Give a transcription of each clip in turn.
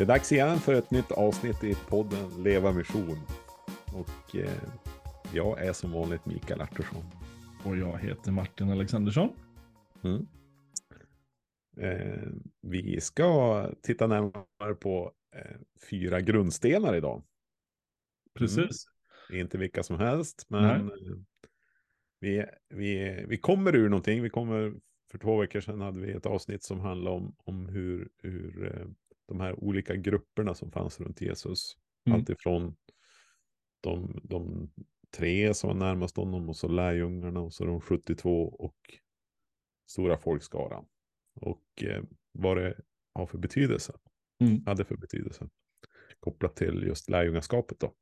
Det är dags igen för ett nytt avsnitt i podden Leva Mission. Och eh, jag är som vanligt Mikael Artursson. Och jag heter Martin Alexandersson. Mm. Eh, vi ska titta närmare på eh, fyra grundstenar idag. Precis. Mm. Inte vilka som helst, men eh, vi, vi, vi kommer ur någonting. Vi kommer, för två veckor sedan hade vi ett avsnitt som handlade om, om hur, hur eh, de här olika grupperna som fanns runt Jesus. Mm. Alltifrån de, de tre som var närmast honom och så lärjungarna och så de 72 och stora folkskaran. Och eh, vad det har för betydelse. Mm. Hade för betydelse. Kopplat till just lärjungaskapet då.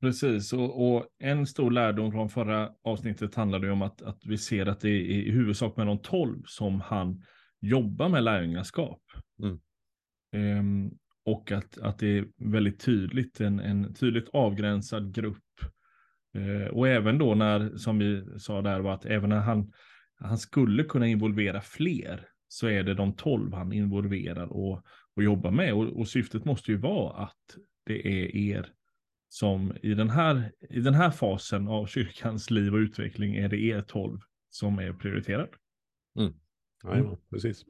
Precis, och, och, en stor lärdom från förra avsnittet handlade om att, att vi ser att det är i huvudsak med de tolv som han jobbar med lärjungaskap. Mm. Um, och att, att det är väldigt tydligt, en, en tydligt avgränsad grupp. Uh, och även då när, som vi sa där, var att även när han, han skulle kunna involvera fler, så är det de tolv han involverar och, och jobbar med. Och, och syftet måste ju vara att det är er som i den här, i den här fasen av kyrkans liv och utveckling är det er tolv som är prioriterad. Mm. Ja, mm. precis.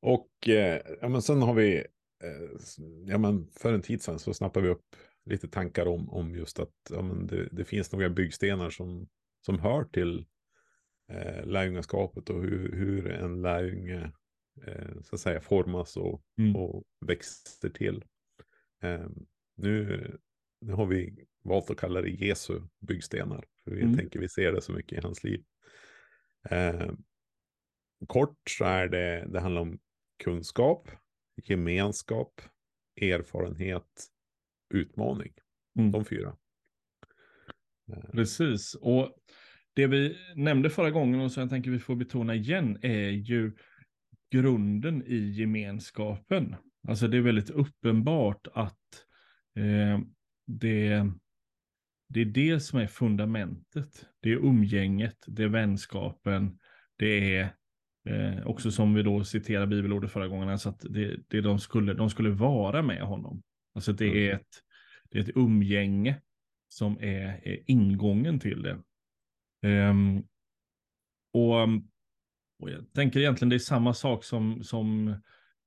Och eh, ja, men sen har vi, eh, ja, men för en tid sedan så snappade vi upp lite tankar om, om just att ja, men det, det finns några byggstenar som, som hör till eh, lärjungaskapet och hur, hur en lärjunge eh, så att säga formas och, mm. och växer till. Eh, nu nu har vi valt att kalla det Jesu byggstenar. För vi mm. tänker vi ser det så mycket i hans liv. Eh, kort så är det, det handlar om kunskap, gemenskap, erfarenhet, utmaning. Mm. De fyra. Eh. Precis, och det vi nämnde förra gången och som jag tänker vi får betona igen är ju grunden i gemenskapen. Alltså det är väldigt uppenbart att eh, det, det är det som är fundamentet. Det är umgänget, det är vänskapen, det är eh, också som vi då citerar bibelordet förra gången, alltså att det, det de, skulle, de skulle vara med honom. Alltså det är mm. ett, det är ett umgänge som är, är ingången till det. Um, och, och, jag tänker egentligen det är samma sak som, som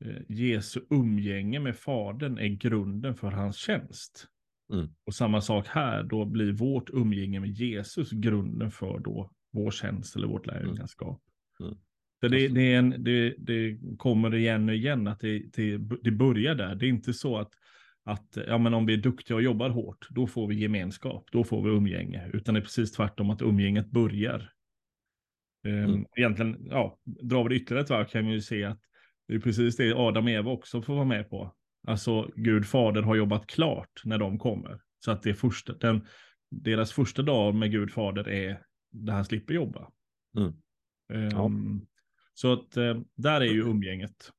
eh, Jesu umgänge med Fadern är grunden för hans tjänst. Mm. Och samma sak här, då blir vårt umgänge med Jesus grunden för då vår tjänst eller vårt lärjungaskap. Mm. Mm. Så det, det, är en, det, det, kommer igen och igen att det, det, det börjar där. Det är inte så att, att ja, men om vi är duktiga och jobbar hårt, då får vi gemenskap, då får vi umgänge. Utan det är precis tvärtom att umgänget börjar. Ehm, mm. Egentligen, ja, drar vi det ytterligare ett varv kan vi ju se att det är precis det Adam och Eva också får vara med på. Alltså Gud fader har jobbat klart när de kommer. Så att det är första, den, deras första dag med Gud fader är där han slipper jobba. Mm. Ja. Um, så att uh, där är ju umgänget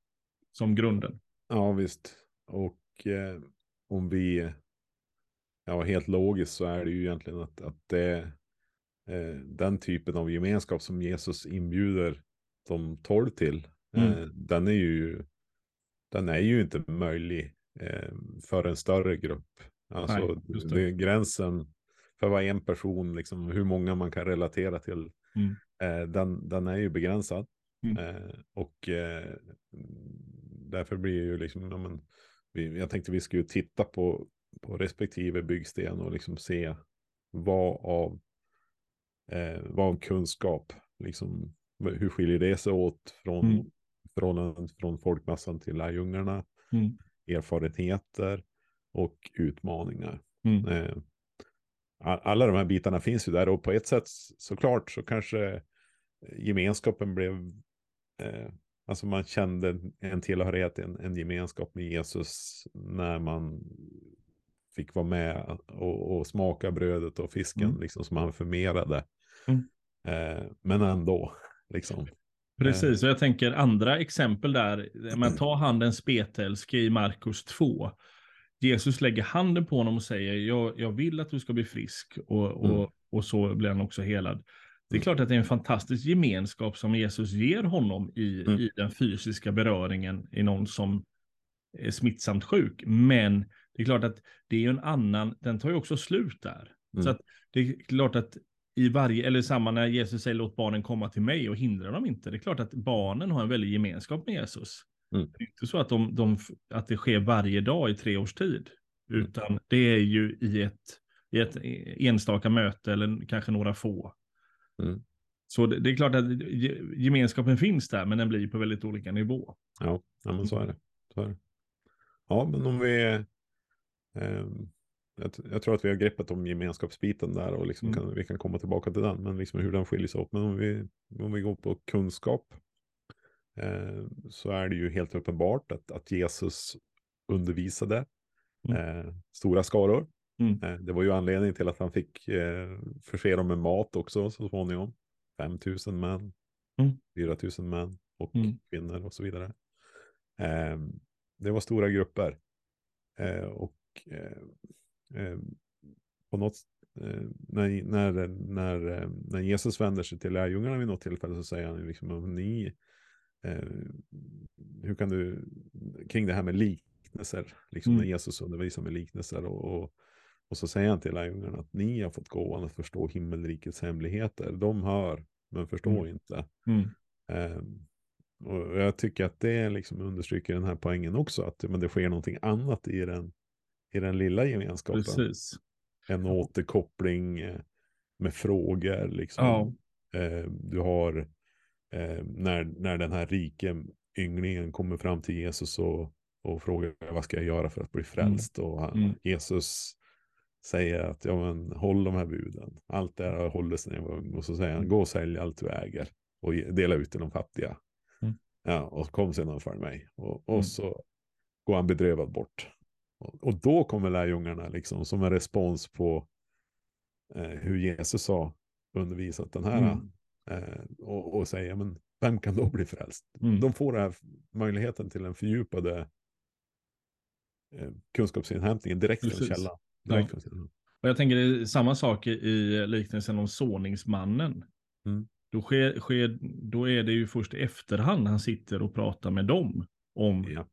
som grunden. Ja visst. Och eh, om vi, ja helt logiskt så är det ju egentligen att, att det eh, den typen av gemenskap som Jesus inbjuder de tolv till. Mm. Eh, den är ju den är ju inte möjlig eh, för en större grupp. Alltså Nej, det. Det gränsen för vad en person, liksom, hur många man kan relatera till, mm. eh, den, den är ju begränsad. Mm. Eh, och eh, därför blir ju liksom, ja, men, vi, jag tänkte vi skulle titta på, på respektive byggsten och liksom se vad av, eh, vad av kunskap, liksom, hur skiljer det sig åt från mm förhållandet från folkmassan till lärjungarna, mm. erfarenheter och utmaningar. Mm. Alla de här bitarna finns ju där och på ett sätt såklart så kanske gemenskapen blev, eh, alltså man kände en tillhörighet, en, en gemenskap med Jesus när man fick vara med och, och smaka brödet och fisken mm. liksom, som han förmerade. Mm. Eh, men ändå, liksom. Precis, och jag tänker andra exempel där. Man tar handen spetälske i Markus 2. Jesus lägger handen på honom och säger, jag, jag vill att du ska bli frisk. Och, och, mm. och så blir han också helad. Det är klart att det är en fantastisk gemenskap som Jesus ger honom i, mm. i den fysiska beröringen i någon som är smittsamt sjuk. Men det är klart att det är ju en annan, den tar ju också slut där. Mm. Så att det är klart att i varje, eller samma när Jesus säger låt barnen komma till mig och hindra dem inte. Det är klart att barnen har en väldig gemenskap med Jesus. Mm. Det är inte så att, de, de, att det sker varje dag i tre års tid, mm. utan det är ju i ett, i ett enstaka möte eller kanske några få. Mm. Så det, det, är klart att gemenskapen finns där, men den blir på väldigt olika nivå. Ja, ja men så är det. Så är det. Ja, men om vi... Eh, jag, jag, tror att vi har greppet om gemenskapsbiten där och liksom mm. kan, vi kan komma tillbaka till den, men liksom hur den skiljer sig åt. Men om vi, om vi går på kunskap eh, så är det ju helt uppenbart att, att Jesus undervisade mm. eh, stora skaror. Mm. Eh, det var ju anledningen till att han fick eh, förse dem med mat också så småningom. 5 000 män, mm. 4 000 män och mm. kvinnor och så vidare. Eh, det var stora grupper. Eh, och eh, eh på något eh, när, när, när, när Jesus vänder sig till lärjungarna vid något tillfälle så säger han liksom om ni hur kan du kring det här med liknelser, liksom mm. när Jesus undervisar med liknelser och, och, och så säger han till lärjungarna att ni har fått gåvan att förstå himmelrikets hemligheter. De hör, men förstår mm. inte. Mm. Um, och jag tycker att det liksom understryker den här poängen också, att men det sker någonting annat i den, i den lilla gemenskapen. Precis. En återkoppling eh, med frågor. Liksom. Ja. Eh, du har eh, när, när den här rike ynglingen kommer fram till Jesus och, och frågar vad ska jag göra för att bli frälst. Mm. Och han, mm. Jesus säger att ja, men, håll de här buden. Allt det här har hållits när jag var ung. Och så säger han gå och sälj allt du äger och dela ut till de fattiga. Mm. Ja, och kom sedan och följ mig. Och, och mm. så går han bedrövad bort. Och, och då kommer lärjungarna liksom som en respons på eh, hur Jesus har undervisat den här. Mm. Eh, och, och säger, men vem kan då bli frälst? Mm. De får den här möjligheten till en fördjupade eh, kunskapsinhämtningen direkt från källan. Ja. Och jag tänker det är samma sak i liknelsen om såningsmannen. Mm. Då, sker, sker, då är det ju först i efterhand han sitter och pratar med dem om, ja.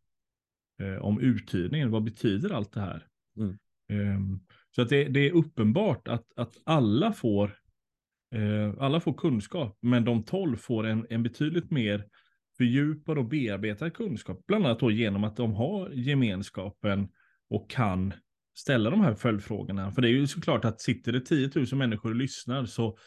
eh, om uttydningen. Vad betyder allt det här? Mm. Um, så att det, det, är uppenbart att, att alla får eh, alla får kunskap, men de tolv får en, en betydligt mer fördjupad och bearbetad kunskap, bland annat då genom att de har gemenskapen och kan ställa de här följdfrågorna. För det är ju såklart att sitter det 10 000 människor och lyssnar så,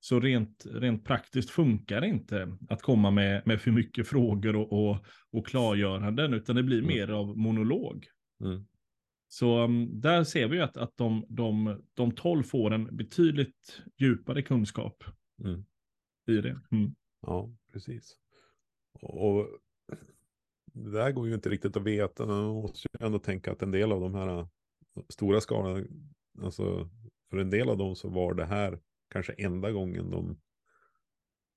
så rent, rent praktiskt funkar det inte att komma med, med för mycket frågor och, och, och klargöranden, utan det blir mm. mer av monolog. Mm. Så um, där ser vi att, att de, de, de 12 får en betydligt djupare kunskap mm. i det. Mm. Ja, precis. Och det där går ju inte riktigt att veta. Man måste ju ändå tänka att en del av de här stora skalorna, alltså för en del av dem så var det här kanske enda gången de,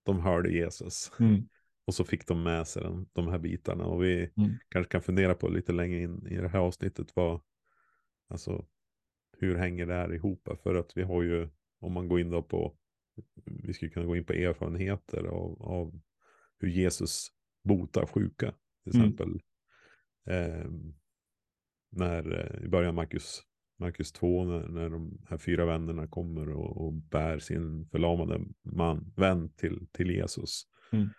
de hörde Jesus. Mm. Och så fick de med sig den, de här bitarna. Och vi mm. kanske kan fundera på lite längre in i det här avsnittet vad, alltså hur hänger det här ihop? För att vi har ju, om man går in då på, vi skulle kunna gå in på erfarenheter av, av hur Jesus botar sjuka. Till mm. exempel eh, när eh, i början Marcus, Marcus 2, när, när de här fyra vännerna kommer och, och bär sin förlamade man, vän till, till Jesus. Mm.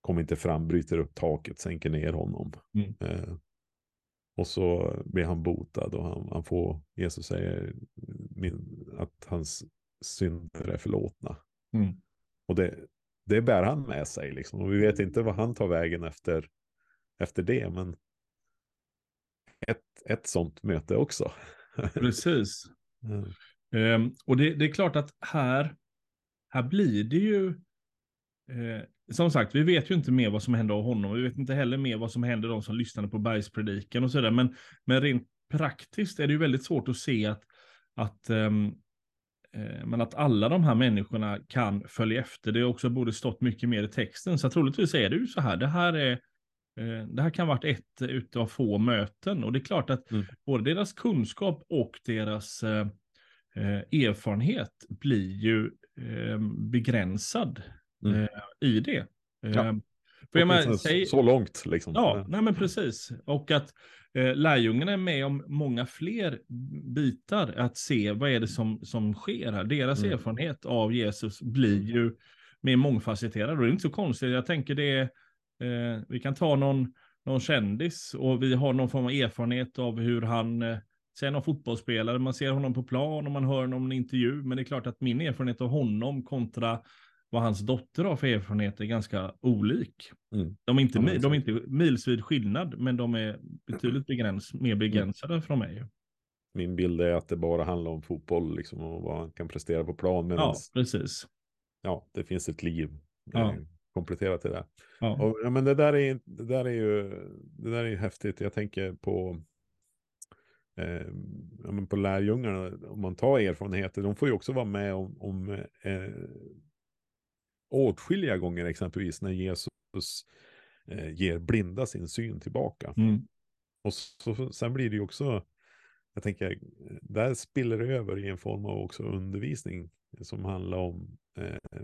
Kommer inte fram, bryter upp taket, sänker ner honom. Mm. Eh, och så blir han botad och han, han får, Jesus säger min, att hans synder är förlåtna. Mm. Och det, det bär han med sig liksom. Och vi vet inte vad han tar vägen efter, efter det. Men ett, ett sånt möte också. Precis. Mm. Um, och det, det, är klart att här, här blir det ju, eh, som sagt, vi vet ju inte mer vad som händer av honom. Vi vet inte heller mer vad som händer de som lyssnade på bergspredikan och sådär. Men, men rent praktiskt är det ju väldigt svårt att se att, att um, men att alla de här människorna kan följa efter. Det också borde stått mycket mer i texten. Så troligtvis är det ju så här. Det här är det här kan ha varit ett utav få möten och det är klart att mm. både deras kunskap och deras eh, eh erfarenhet blir ju eh, begränsad mm. eh, i det. Ja. För jag men, säg, så långt liksom. Ja, nej men precis. Och att eh, lärjungarna är med om många fler bitar, att se vad är det som, som sker här. Deras mm. erfarenhet av Jesus blir ju mer mångfacetterad och det är inte så konstigt. Jag tänker det är, eh, vi kan ta någon, någon kändis och vi har någon form av erfarenhet av hur han eh, Sen av fotbollsspelare, man ser honom på plan och man hör honom i en intervju, men det är klart att min erfarenhet av honom kontra vad hans dotter har för erfarenhet är ganska olik. Mm. De, är inte, ja, de är inte milsvid skillnad, men de är betydligt begräns, mer mm. begränsade mm. från mig. Min bild är att det bara handlar om fotboll liksom, och vad han kan prestera på plan. Ja, precis. Ja, det finns ett liv ja. Kompletterat till det. Ja. Och, ja, men det där, är, det, där är ju, det där är ju häftigt. Jag tänker på eh, ja, men på lärjungarna, om man tar erfarenheter, de får ju också vara med om, om eh, åtskilliga gånger exempelvis när Jesus eh, ger blinda sin syn tillbaka. Mm. Och så, sen blir det ju också, jag tänker, där spiller det över i en form av också undervisning som handlar om eh,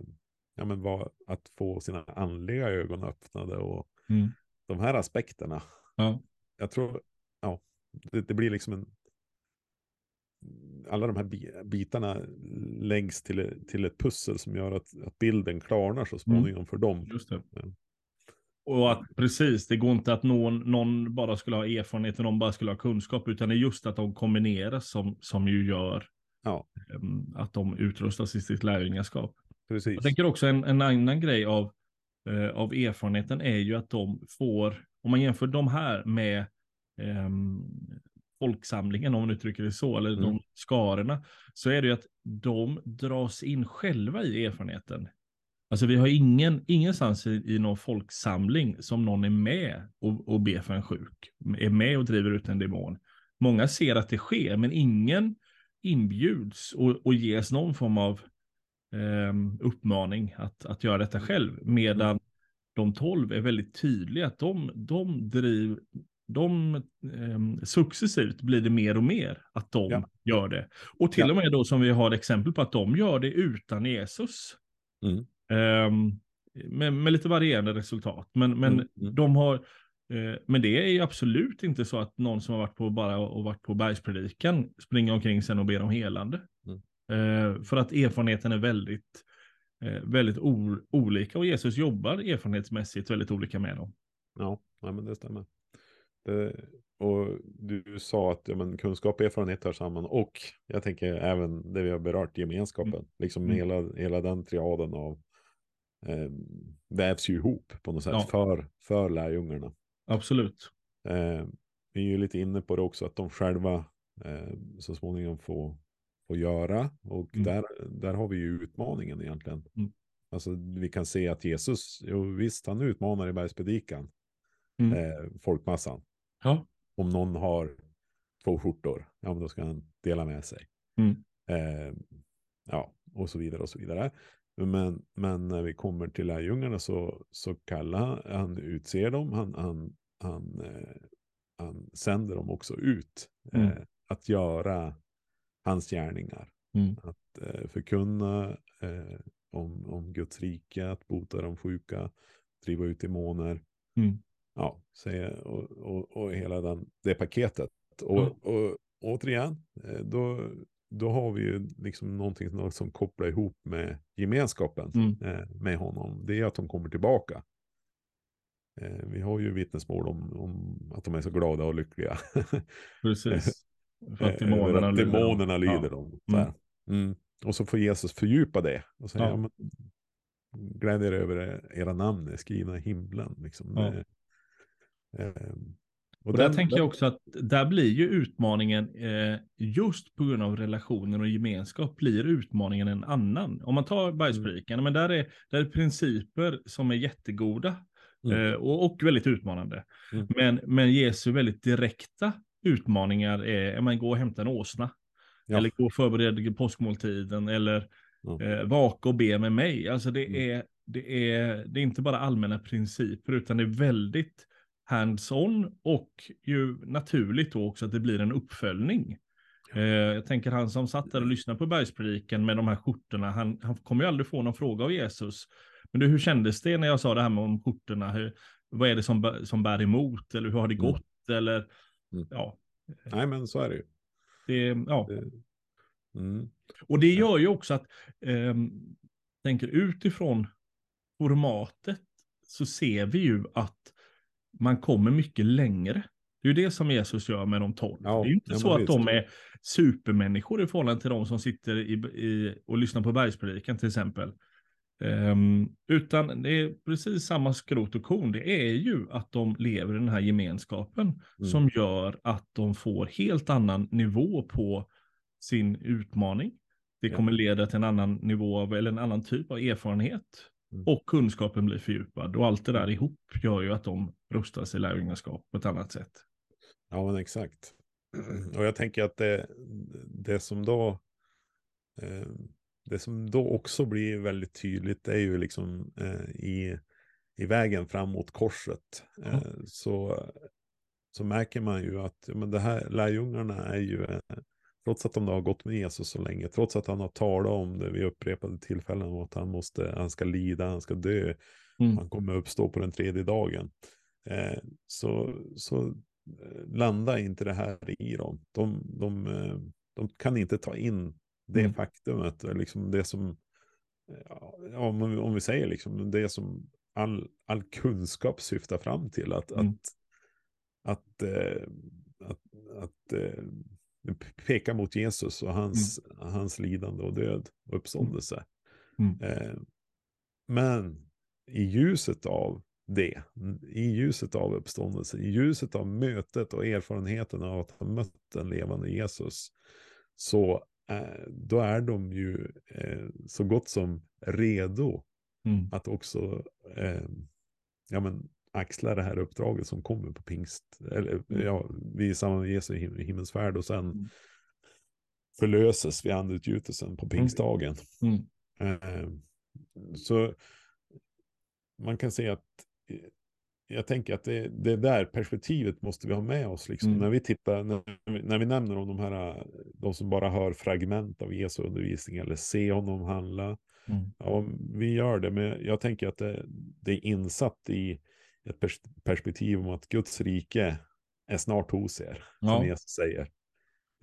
ja, men vad, att få sina andliga ögon öppnade och mm. de här aspekterna. Ja. Jag tror, ja, det, det, blir liksom en alla de här bitarna läggs till, till ett pussel som gör att, att bilden klarnar så småningom mm. för dem. Just det. Ja. Och att precis, det går inte att någon, någon bara skulle ha erfarenhet och någon bara skulle ha kunskap, utan det är just att de kombineras som, som ju gör ja. um, att de utrustas i sitt lärjungaskap. Precis. Jag tänker också en, en annan grej av, uh, av erfarenheten är ju att de får, om man jämför de här med um, folksamlingen, om man uttrycker det så, eller mm. de skarorna, så är det ju att de dras in själva i erfarenheten. Alltså vi har ingen, ingenstans i, i någon folksamling som någon är med och, och ber för en sjuk, är med och driver ut en demon. Många ser att det sker, men ingen inbjuds och, och ges någon form av eh, uppmaning att, att göra detta själv, medan mm. de tolv är väldigt tydliga att de, de driv, de eh, successivt blir det mer och mer att de ja. gör det. Och till ja. och med då som vi har exempel på att de gör det utan Jesus. Mm. Eh, med, med, lite varierande resultat. Men, men mm. Mm. de har, eh, men det är ju absolut inte så att någon som har varit på bara och varit på bergspredikan springer omkring sen och ber om helande. Eh, för att erfarenheten är väldigt, eh, väldigt olika och Jesus jobbar erfarenhetsmässigt väldigt olika med dem. Ja, ja men det stämmer. Det, och du sa att ja, men, kunskap och erfarenhet hör samman och jag tänker även det vi har berört, gemenskapen. Mm. Liksom mm. Hela, hela den triaden av eh, vävs ju ihop på något sätt ja. för, för lärjungarna. Absolut. Eh, vi är ju lite inne på det också att de själva eh, så småningom får, får göra. Och mm. där, där har vi ju utmaningen egentligen. Mm. Alltså vi kan se att Jesus, jo, visst han utmanar i bergspredikan mm. eh, folkmassan. Ja. Om någon har två skjortor, ja men då ska han dela med sig. Mm. Eh, ja, och så vidare och så vidare. Men, men när vi kommer till lärjungarna så, så kallar han, han utser dem, han, han, han, eh, han sänder dem också ut mm. eh, att göra hans gärningar. Mm. Att eh, förkunna eh, om, om Guds rike, att bota de sjuka, driva ut demoner. Mm ja, och, och, och hela den, det paketet. Och, mm. och återigen, eh, då, då har vi ju liksom någonting som kopplar ihop med gemenskapen mm. Eh, med honom. Det är att de kommer tillbaka. Eh, vi har ju vittnesmål om, om att de är så glada och lyckliga. Precis. För att demonerna, att demonerna lyder, lyder dem. Mm. Mm. Och så får Jesus fördjupa det. Och säga, ja. ja glädjer över era namn är skrivna i himlen. Liksom. Ja. Ehm, och, och där den, tänker jag också att där blir ju utmaningen, eh, just på grund av relationer och gemenskap, blir utmaningen en annan. Om man tar bergspredikan, mm. men där är, där är principer som är jättegoda mm. eh, och, och, väldigt utmanande. Mm. Men, men Jesu väldigt direkta utmaningar är, man gå och hämta en åsna. Ja. Eller gå och förbereda påskmåltiden, eller ja. eh, vaka och be med mig. Alltså det, mm. är, det, är, det är inte bara allmänna principer, utan det är väldigt hands-on och ju naturligt då också att det blir en uppföljning. Eh, jag tänker han som satt där och lyssnade på bergspredikan med de här skjortorna, han, han kommer ju aldrig få någon fråga av Jesus. Men du, hur kändes det när jag sa det här med om skjortorna? Hur, vad är det som, som bär emot? Eller hur har det mm. gått? Mm. Eller mm. Ja. Nej, men så är det ju. Det, ja. Mm. Och det gör ju också att, eh, tänker utifrån formatet, så ser vi ju att man kommer mycket längre. Det är ju det som Jesus gör med de tolv. Ja, det är ju inte så att visst. de är supermänniskor i förhållande till de som sitter i, i, och lyssnar på bergspredikan till exempel. Um, utan det är precis samma skrot och korn. Det är ju att de lever i den här gemenskapen mm. som gör att de får helt annan nivå på sin utmaning. Det kommer leda till en annan nivå av, eller en annan typ av erfarenhet. Mm. Och kunskapen blir fördjupad. Och allt det där ihop gör ju att de rustas i lärjungaskap på ett annat sätt. Ja, men exakt. Och jag tänker att det, det som då eh, det som då också blir väldigt tydligt är ju liksom eh, i, i vägen fram mot korset. Eh, så, så märker man ju att men det här lärjungarna är ju, eh, trots att de har gått med Jesus så länge, trots att han har talat om det vid upprepade tillfällen, om att han, måste, han ska lida, han ska dö, mm. han kommer uppstå på den tredje dagen. Eh, så, så eh, landar inte det här i dem. De, de, eh, de kan inte ta in det mm. faktumet, liksom det som, ja, om, om vi säger liksom det som all, all kunskap syftar fram till, att, mm. att, att, eh, att, att eh, peka mot Jesus och hans, mm. hans lidande och död och uppståndelse. Mm. Eh, men i ljuset av det, i ljuset av uppståndelse, i ljuset av mötet och erfarenheten av att ha mött den levande Jesus, så då är de ju eh, så gott som redo mm. att också eh, ja, men, axla det här uppdraget som kommer på pingst, eller mm. ja, vid samband med Jesu him himmelsfärd och sen mm. förlöses vid andutgjutelsen på mm. pingstdagen. Mm. Eh, så man kan säga att jag tänker att det, det där perspektivet måste vi ha med oss. Liksom. Mm. När vi tittar, när, när, vi nämner om de här, de som bara hör fragment av Jesu undervisning eller ser honom handla. Mm. Ja, vi gör det, men jag tänker att det, det är insatt i ett pers perspektiv om att Guds rike är snart hos er, ja. som Jesus säger.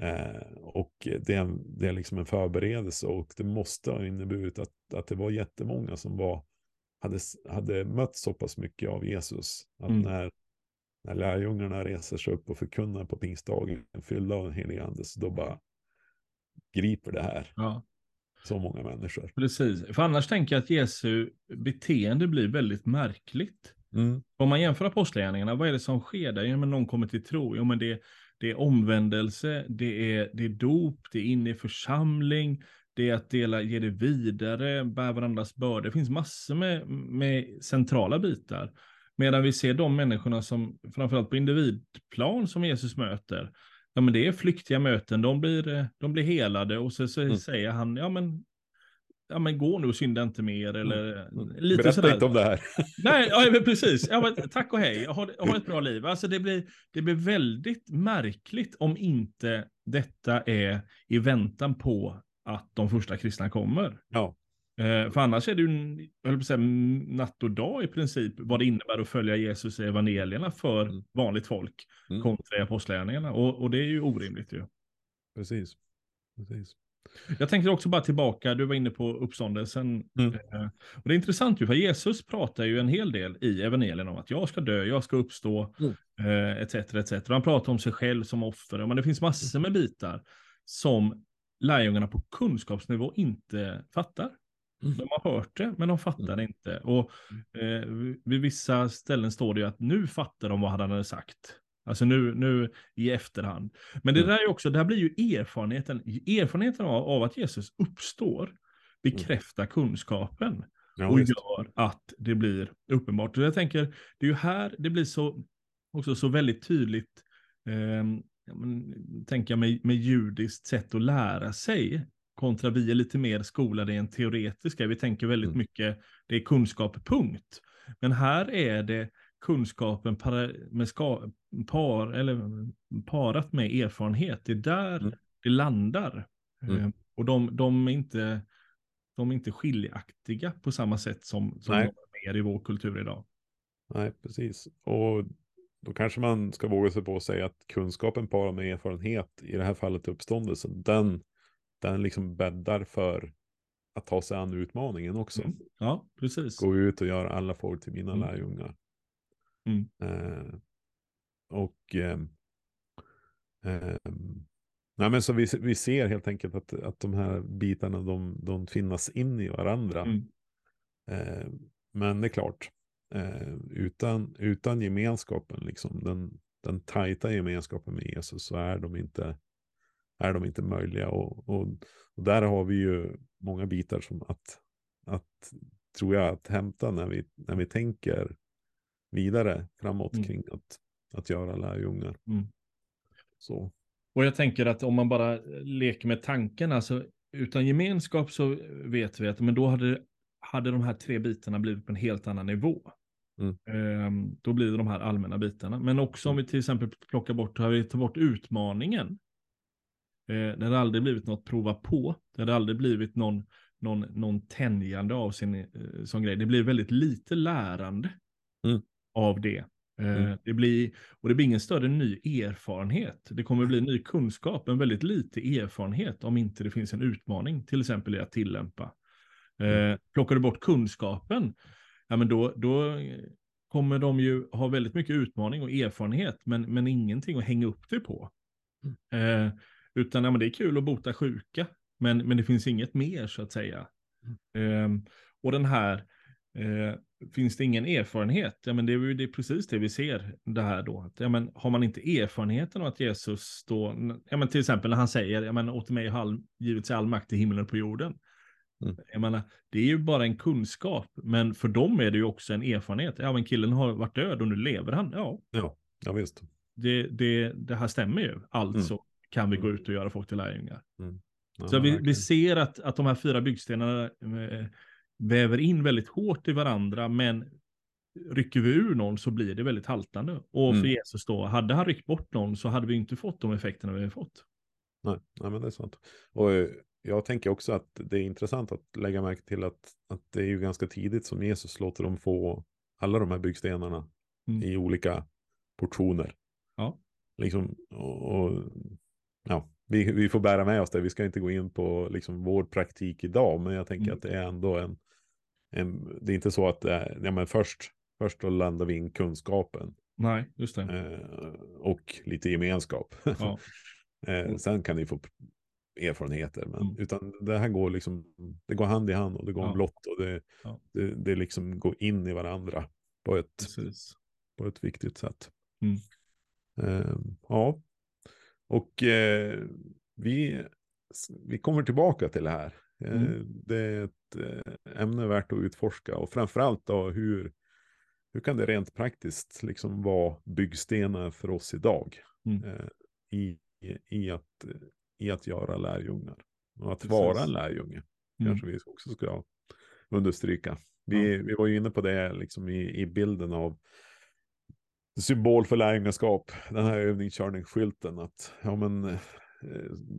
Eh, och det är, det är liksom en förberedelse och det måste ha inneburit att, att det var jättemånga som var hade, hade mött så pass mycket av Jesus. Att mm. när, när lärjungarna reser sig upp och förkunnar på pingstdagen, fyllda av den helige ande, så då bara griper det här. Ja. Så många människor. Precis, för annars tänker jag att Jesu beteende blir väldigt märkligt. Mm. Om man jämför apostlagärningarna, vad är det som sker där? Ja, men någon kommer till tro. Jo, men det, det är omvändelse, det är, det är dop, det är inne i församling, det är att dela, ge det vidare, bära varandras bördor. Det finns massor med, med centrala bitar. Medan vi ser de människorna som, framförallt på individplan, som Jesus möter, ja men det är flyktiga möten, de blir, de blir helade och så, så mm. säger han, ja men, ja men gå nu och synda inte mer mm. eller mm. lite Berätta sådär. inte om det här. Nej, ja, precis. Ja, men, tack och hej, ha, ha ett bra liv. Alltså det blir, det blir väldigt märkligt om inte detta är i väntan på att de första kristna kommer. Ja. Eh, för annars är det ju, jag säga, natt och dag i princip vad det innebär att följa Jesus i evangelierna för mm. vanligt folk mm. kontra apostlagärningarna. Och, och det är ju orimligt ju. Precis. Precis. Jag tänker också bara tillbaka, du var inne på uppståndelsen. Mm. Eh, och det är intressant ju, för Jesus pratar ju en hel del i evangelierna om att jag ska dö, jag ska uppstå, mm. eh, etc. etc. Han pratar om sig själv som offer, men det finns massor med bitar som lärjungarna på kunskapsnivå inte fattar. Mm. De har hört det, men de fattar det inte. Och eh, vid vissa ställen står det ju att nu fattar de vad han hade sagt. Alltså nu, nu i efterhand. Men det mm. där är också, det här blir ju erfarenheten, erfarenheten av, av att Jesus uppstår bekräftar kunskapen. Ja, och gör att det blir uppenbart. Och jag tänker, det är ju här det blir så, också så väldigt tydligt eh, ja, men, tänker jag med, med judiskt sätt att lära sig kontra vi är lite mer skolade än teoretiska. Vi tänker väldigt mm. mycket, det är kunskap, punkt. Men här är det kunskapen par, med ska, par, eller, parat med erfarenhet. Det är där mm. det landar. Mm. Eh, och de, de, är inte, de är inte skiljaktiga på samma sätt som, som de är i vår kultur idag. Nej, precis. Och då kanske man ska våga sig på att säga att kunskapen bara med erfarenhet, i det här fallet uppståndelsen, den, den liksom bäddar för att ta sig an utmaningen också. Mm. Ja, precis. Gå ut och göra alla folk till mina mm. lärjungar. Mm. Eh, och eh, eh, nej, men så vi, vi ser helt enkelt att, att de här bitarna de, de finnas in i varandra. Mm. Eh, men det är klart, eh, utan, utan gemenskapen, liksom, den, den tajta gemenskapen med Jesus så är de inte, är de inte möjliga. Och, och, och där har vi ju många bitar som att, att tror jag, att hämta när vi, när vi tänker vidare framåt mm. kring att, att göra lärjungar. Mm. Så. Och jag tänker att om man bara leker med tanken, alltså utan gemenskap så vet vi att men då hade, hade de här tre bitarna blivit på en helt annan nivå. Mm. Ehm, då blir det de här allmänna bitarna. Men också om vi till exempel plockar bort, har vi tar bort utmaningen. Eh, det hade aldrig blivit något prova på. Det hade aldrig blivit någon, någon, någon tänjande av sin eh, sån grej. Det blir väldigt lite lärande mm. av det. Eh, mm. Det blir, och det blir ingen större ny erfarenhet. Det kommer bli ny kunskap, men väldigt lite erfarenhet om inte det finns en utmaning, till exempel i att tillämpa. Mm. Plockar du bort kunskapen, ja, men då, då kommer de ju ha väldigt mycket utmaning och erfarenhet, men, men ingenting att hänga upp det på. Mm. Eh, utan ja, men det är kul att bota sjuka, men, men det finns inget mer så att säga. Mm. Eh, och den här, eh, finns det ingen erfarenhet? Ja, men det är ju det är precis det vi ser det här då. ja, men har man inte erfarenheten av att Jesus då, ja, men till exempel när han säger, ja, men åt mig har givits all makt i himlen och på jorden. Mm. Jag menar, det är ju bara en kunskap, men för dem är det ju också en erfarenhet. Ja, men killen har varit död och nu lever han. Ja, ja, ja visst. Det, det, det här stämmer ju. Alltså mm. kan vi gå ut och göra folk till lärjungar. Mm. Ja, så vi, vi ser att, att de här fyra byggstenarna eh, väver in väldigt hårt i varandra, men rycker vi ur någon så blir det väldigt haltande. Och mm. för Jesus då, hade han ryckt bort någon så hade vi inte fått de effekterna vi har fått. Nej, nej men det är sant. Och eh, jag tänker också att det är intressant att lägga märke till att, att det är ju ganska tidigt som Jesus låter dem få alla de här byggstenarna mm. i olika portioner. Ja. Liksom, och, och, ja, vi, vi får bära med oss det. Vi ska inte gå in på liksom vår praktik idag, men jag tänker mm. att det är ändå en, en, det är inte så att det är, ja men först, först då landar vi in kunskapen. Nej, just det. Eh, och lite gemenskap. Ja. eh, sen kan ni få erfarenheter. Men, mm. Utan det här går liksom, det går hand i hand och det går ja. blott och det, ja. det, det liksom går in i varandra på ett, på ett viktigt sätt. Mm. Uh, ja, och uh, vi, vi kommer tillbaka till det här. Uh, mm. Det är ett eh, ämne värt att utforska och framförallt då hur, hur kan det rent praktiskt liksom vara byggstenar för oss idag? Mm. i, i att i att göra lärjungar. Och att Precis. vara en lärjunge. Mm. Kanske vi också ska understryka. Vi, ja. vi var ju inne på det liksom i, i bilden av symbol för lärjungaskap. Den här övningskörningsskylten. Att ja, men, eh,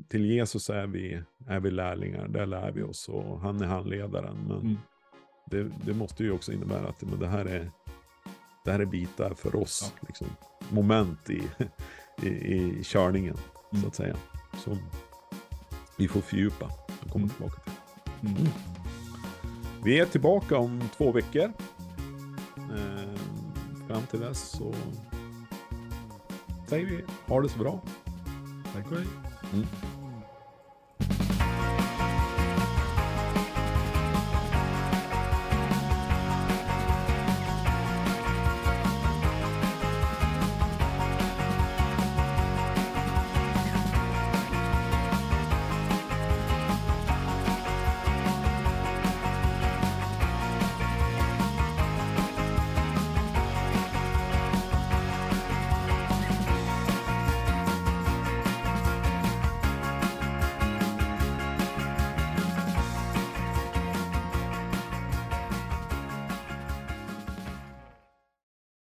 till Jesus är vi, är vi lärlingar. Där lär vi oss och han är handledaren. Men mm. det, det, måste ju också innebära att men det, här är, det här är bitar för oss. Ja. Liksom, moment i, i, i körningen. Mm. Så att säga som vi får fördjupa och komma mm. tillbaka till. Mm. mm. Vi är tillbaka om två veckor. Eh, fram till dess så säger vi ha det så bra. Tack och hej. Mm.